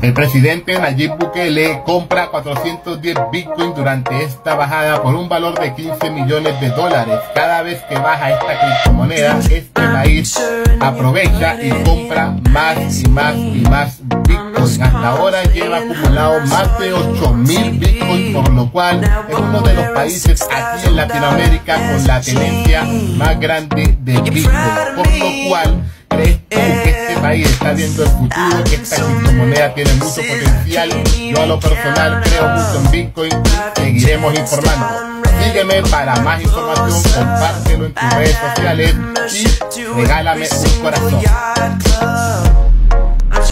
El presidente Nayib Bukele compra 410 bitcoins durante esta bajada por un valor de 15 millones de dólares. Cada vez que baja esta criptomoneda, este país aprovecha y compra más y más y más bitcoins. Hasta ahora lleva acumulado más de 8 mil bitcoins, por lo cual es uno de los países aquí en Latinoamérica con la tenencia más grande de bitcoin. Por lo cual, crees país está viendo el futuro, que esta criptomoneda tiene mucho potencial. Yo a lo personal creo mucho en Bitcoin seguiremos informando. Sígueme para más información, compártelo en tus redes sociales y regálame un corazón.